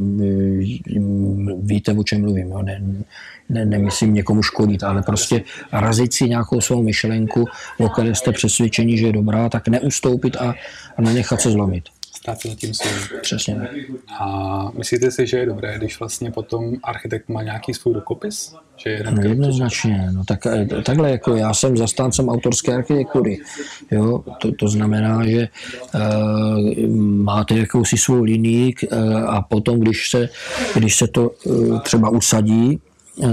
víte, o čem mluvím. Jo. Ne, ne, nemyslím někomu škodit, ale prostě razit si nějakou svou myšlenku, o které jste přesvědčení, že je dobrá, tak neustoupit a, a nenechat se zlomit. Stát se tím svým. Přesně. A myslíte si, že je dobré, když vlastně potom architekt má nějaký svůj rukopis? Že je no, jednoznačně. No, tak, eh, takhle jako já jsem zastáncem autorské architektury. Jo? To, to znamená, že uh, máte jakousi svou linii uh, a potom, když se, když se to uh, třeba usadí,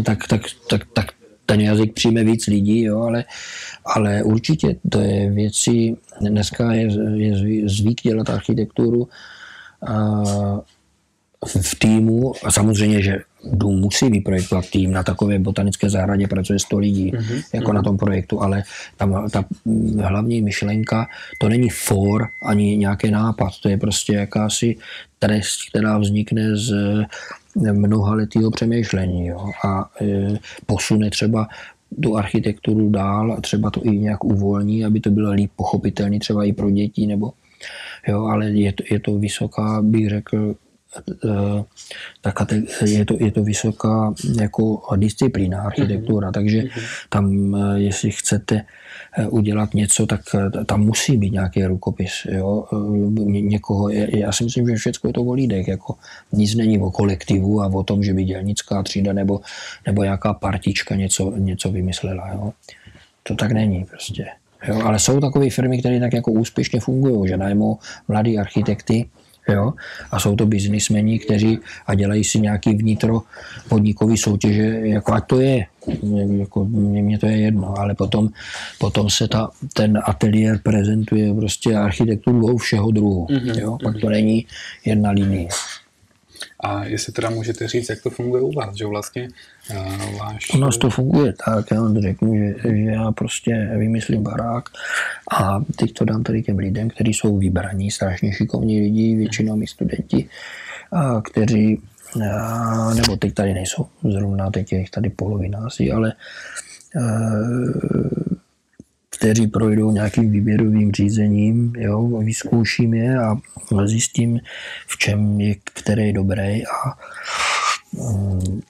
tak, tak, tak, tak ten jazyk přijme víc lidí, jo, ale, ale určitě to je věci, dneska je, je zvyk dělat architekturu a v týmu, a samozřejmě, že dům musí vyprojektovat tým, na takové botanické zahradě pracuje 100 lidí, mm-hmm. jako mm-hmm. na tom projektu, ale ta, ta hlavní myšlenka, to není for ani nějaký nápad, to je prostě jakási trest, která vznikne z mnohaletého přemýšlení jo, a e, posune třeba tu architekturu dál a třeba to i nějak uvolní, aby to bylo líp pochopitelné třeba i pro děti, nebo jo, ale je to, je to vysoká, bych řekl, Eh, tak je to, je to vysoká jako disciplína architektura, mm-hmm. takže mhm. tam, eh, jestli chcete udělat něco, tak tam musí být nějaký rukopis. Jo? Někoho, já si myslím, že všechno je to o lidech, jako nic není o kolektivu a o tom, že by dělnická třída nebo, nebo nějaká partička něco, něco vymyslela. Jo? To tak není prostě. Jo? Ale jsou takové firmy, které tak jako úspěšně fungují, že najmou mladí architekty, Jo? A jsou to biznismeni, kteří a dělají si nějaký vnitro podnikový soutěže, jako ať to je, jako mě, mě to je jedno, ale potom, potom se ta, ten ateliér prezentuje prostě architekturu všeho druhu. Mm-hmm. Jo? Pak to není jedna linie. A jestli teda můžete říct, jak to funguje u vás, že vlastně uh, váš... U nás to funguje tak, já vám řeknu, že, že já prostě vymyslím barák a teď to dám tady těm lidem, kteří jsou vybraní, strašně šikovní lidi, většinou mi studenti, a kteří, a, nebo teď tady nejsou, zrovna teď je jich tady polovina asi, ale a, kteří projdou nějakým výběrovým řízením, jo, vyzkouším je a zjistím, v čem je který dobrý a mm,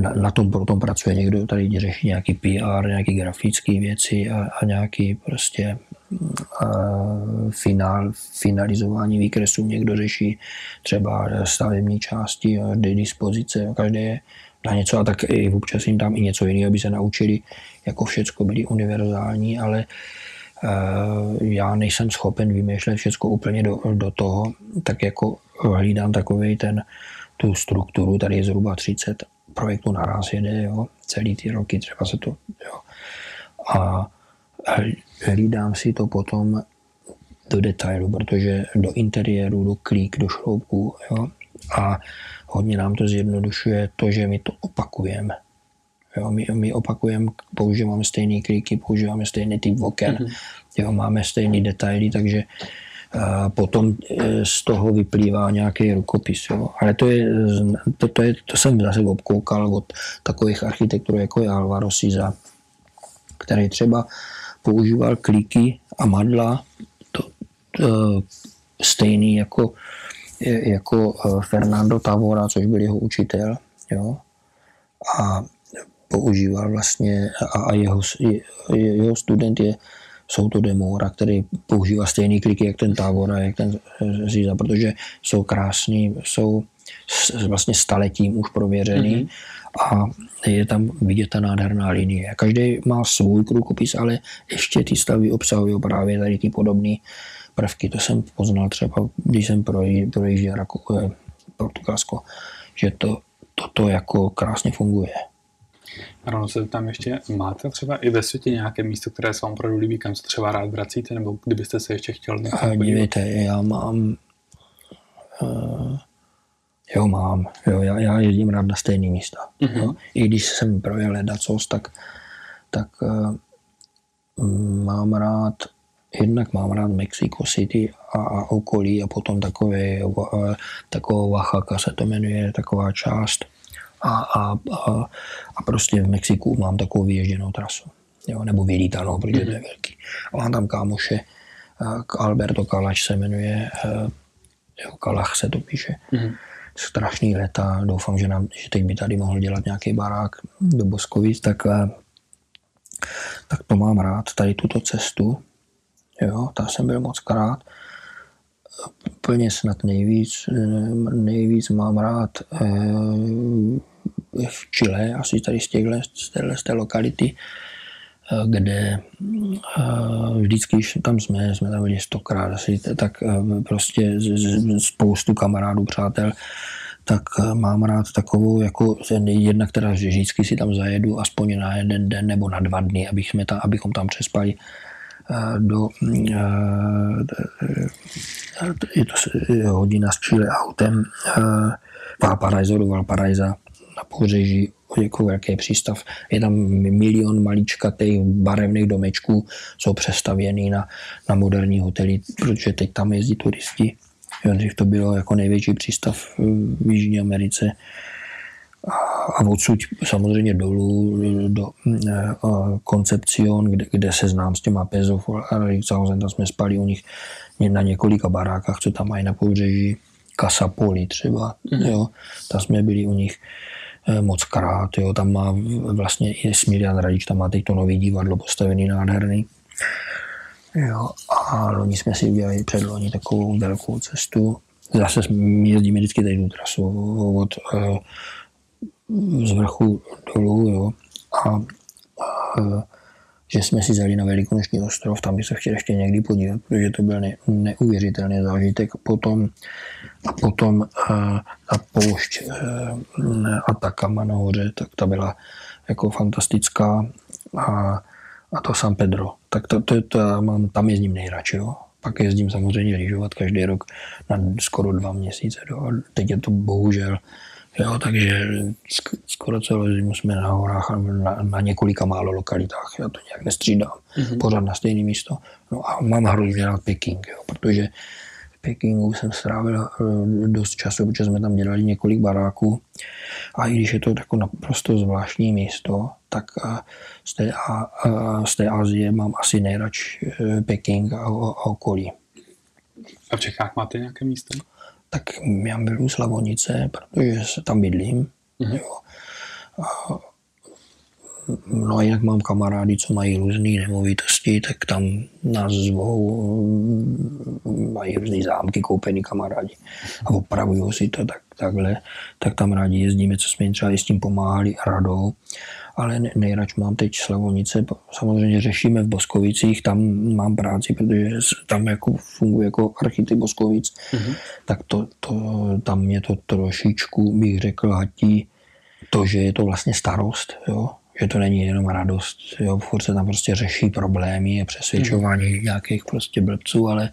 na, na tom potom pracuje někdo, tady řeší nějaký PR, nějaký grafické věci a, a nějaký prostě a finál, finalizování výkresů někdo řeší třeba stavební části, dispozice, každý je na něco a tak i občas jim tam i něco jiného, aby se naučili, jako všecko byli univerzální, ale uh, já nejsem schopen vymýšlet všecko úplně do, do toho, tak jako hlídám takový ten, tu strukturu, tady je zhruba 30 projektů naraz jede, jo, celý ty roky třeba se to, jo. A hlídám si to potom do detailu, protože do interiéru, do klík, do šroubků, jo. A hodně nám to zjednodušuje to, že my to opakujeme. Jo, my, my opakujeme, používáme stejné klíky, používáme stejný typ oken, mm-hmm. jo, máme stejný detaily, takže a potom e, z toho vyplývá nějaký rukopis. Jo. Ale to, je, to, to, je, to jsem zase obkoukal od takových architektů, jako je Alvaro Siza, který třeba používal klíky a madla to, to, stejný jako jako eh, Fernando Tavora, což byl jeho učitel, jo, a používal vlastně, a jeho, jeho student je jsou to Demora, který používá stejný kliky, jak ten Tavora, jak ten Ziza, protože jsou krásný, jsou vlastně staletím už prověřený mm-hmm. a je tam vidět ta nádherná linie. Každý má svůj krukopis, ale ještě ty stavy obsahují právě tady ty podobné prvky. To jsem poznal třeba, když jsem projížděl eh, Portugalsko, že to, toto jako krásně funguje. Rovno se tam ještě, máte třeba i ve světě nějaké místo, které se vám opravdu líbí, kam se třeba rád vracíte, nebo kdybyste se ještě chtěl A Dívejte, já mám, uh, jo mám, jo, já, já jezdím rád na stejné místa. Uh-huh. Jo. I když jsem projel ledacos, tak, tak uh, mám rád jednak mám rád Mexico City a, a okolí a potom takové, taková Oaxaca se to jmenuje, taková část. A, a, a, a prostě v Mexiku mám takovou vyježděnou trasu. Jo, nebo vylítanou, protože to je mhm. velký. A mám tam kámoše, Alberto Kalač se jmenuje, jo, Kalach se to píše. Mm-hmm. Strašný leta, doufám, že, nám, že teď by tady mohl dělat nějaký barák do Boskovic, tak, tak to mám rád, tady tuto cestu. Jo, tam jsem byl moc krát. Úplně snad nejvíc, nejvíc mám rád eh, v Chile, asi tady z, těchto, z, téhle, z té lokality, eh, kde eh, vždycky, když tam jsme, jsme tam byli stokrát asi, tak prostě spoustu kamarádů, přátel, tak mám rád takovou, jako jedna, která vždycky si tam zajedu aspoň na jeden den nebo na dva dny, abych jsme abychom tam přespali do, je to hodina s Chile autem Valparaiso do Valparaiza na pobřeží jako velký přístav. Je tam milion maličkatých barevných domečků, jsou přestavěný na, na moderní hotely, protože teď tam jezdí turisti. Dřív to bylo jako největší přístav v Jižní Americe. A odsud samozřejmě dolů do Koncepcion, kde, kde se znám s těma Pezov a tam jsme spali u nich na několika barákách, co tam mají na pobřeží. Kasapoli třeba, mm-hmm. jo, tam jsme byli u nich eh, moc krát, jo, tam má vlastně i Smilian Radič, tam má teď to nový divadlo postavený nádherný. Jo, a loni jsme si udělali loni takovou velkou cestu. Zase jezdíme vždycky tady tu trasu od eh, z vrchu dolů, jo. A, a že jsme si zali na Velikonoční ostrov, tam bych se chtěl ještě někdy podívat, protože to byl ne, neuvěřitelný zážitek. Potom, a potom uh, ta poušť uh, Atakama nahoře, tak ta byla jako fantastická. A, a to San Pedro, tak to, to, to mám, tam jezdím nejradši. Jo. Pak jezdím samozřejmě lyžovat každý rok na skoro dva měsíce. Jo. Teď je to bohužel Jo, takže skoro celou zimu jsme na horách na, na několika málo lokalitách. Já to nějak nestřídám. Mm-hmm. Pořád na stejné místo. No a mám hrozně rád Peking, jo, protože v Pekingu jsem strávil eh, dost času, protože jsme tam dělali několik baráků. A i když je to jako naprosto zvláštní místo, tak eh, z té, a, z té Azie mám asi nejradši eh, Peking a, a okolí. A v Čechách máte nějaké místo? Tak já miluji Slavonice, protože se tam bydlím. Mm-hmm. Jo. A, no a jinak mám kamarády, co mají různé nemovitosti, tak tam nás zvou, mají různé zámky koupený kamarádi a opravují si to tak, takhle, tak tam rádi jezdíme, co jsme jim třeba i s tím pomáhali radou ale nejrač mám teď Slavonice. Samozřejmě řešíme v Boskovicích, tam mám práci, protože tam jako funguje jako archityp Boskovic, mm-hmm. tak to, to, tam mě to trošičku, bych řekl, hatí to, že je to vlastně starost, jo? Že to není jenom radost. Jo, furt se tam prostě řeší problémy a přesvědčování mm. nějakých prostě blbců, ale,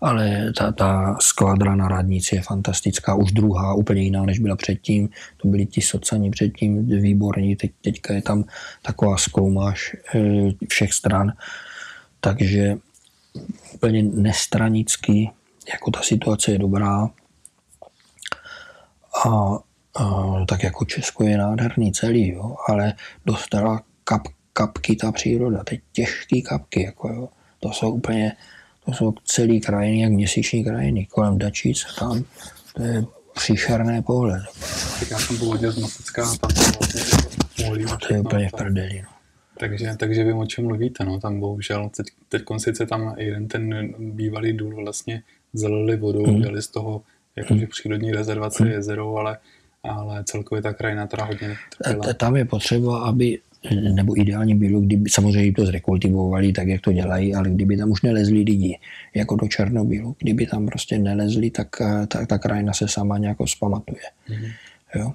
ale ta, ta skvadra na radnici je fantastická, už druhá, úplně jiná, než byla předtím. To byli ti socani předtím výborní, teď, teďka je tam taková skloumáž eh, všech stran, takže úplně nestranicky, jako ta situace je dobrá. A tak jako Česko je nádherný celý, jo, ale dostala kap, kapky ta příroda, teď těžké kapky, jako jo. To jsou úplně, to jsou celý krajiny, jak měsíční krajiny, kolem Dačic a tam, to je příšerné pohled. Tak já jsem původně z Masecka a tam vlastně uhlí. No, to je úplně v prdeli, no. Takže, takže vím, o čem mluvíte, no, tam bohužel, teď, teď sice tam jeden ten bývalý důl vlastně zalili vodou, mm. dělali z toho jakože přírodní rezervace mm. jezero, ale ale celkově ta krajina teda hodně trpěla. Tam je potřeba, aby nebo ideálně bylo, kdyby samozřejmě to zrekultivovali tak, jak to dělají, ale kdyby tam už nelezli lidi, jako do Černobylu, kdyby tam prostě nelezli, tak ta, ta krajina se sama nějak zpamatuje. Mm-hmm. Jo?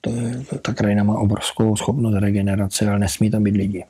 To, ta krajina má obrovskou schopnost regenerace, ale nesmí tam být lidi.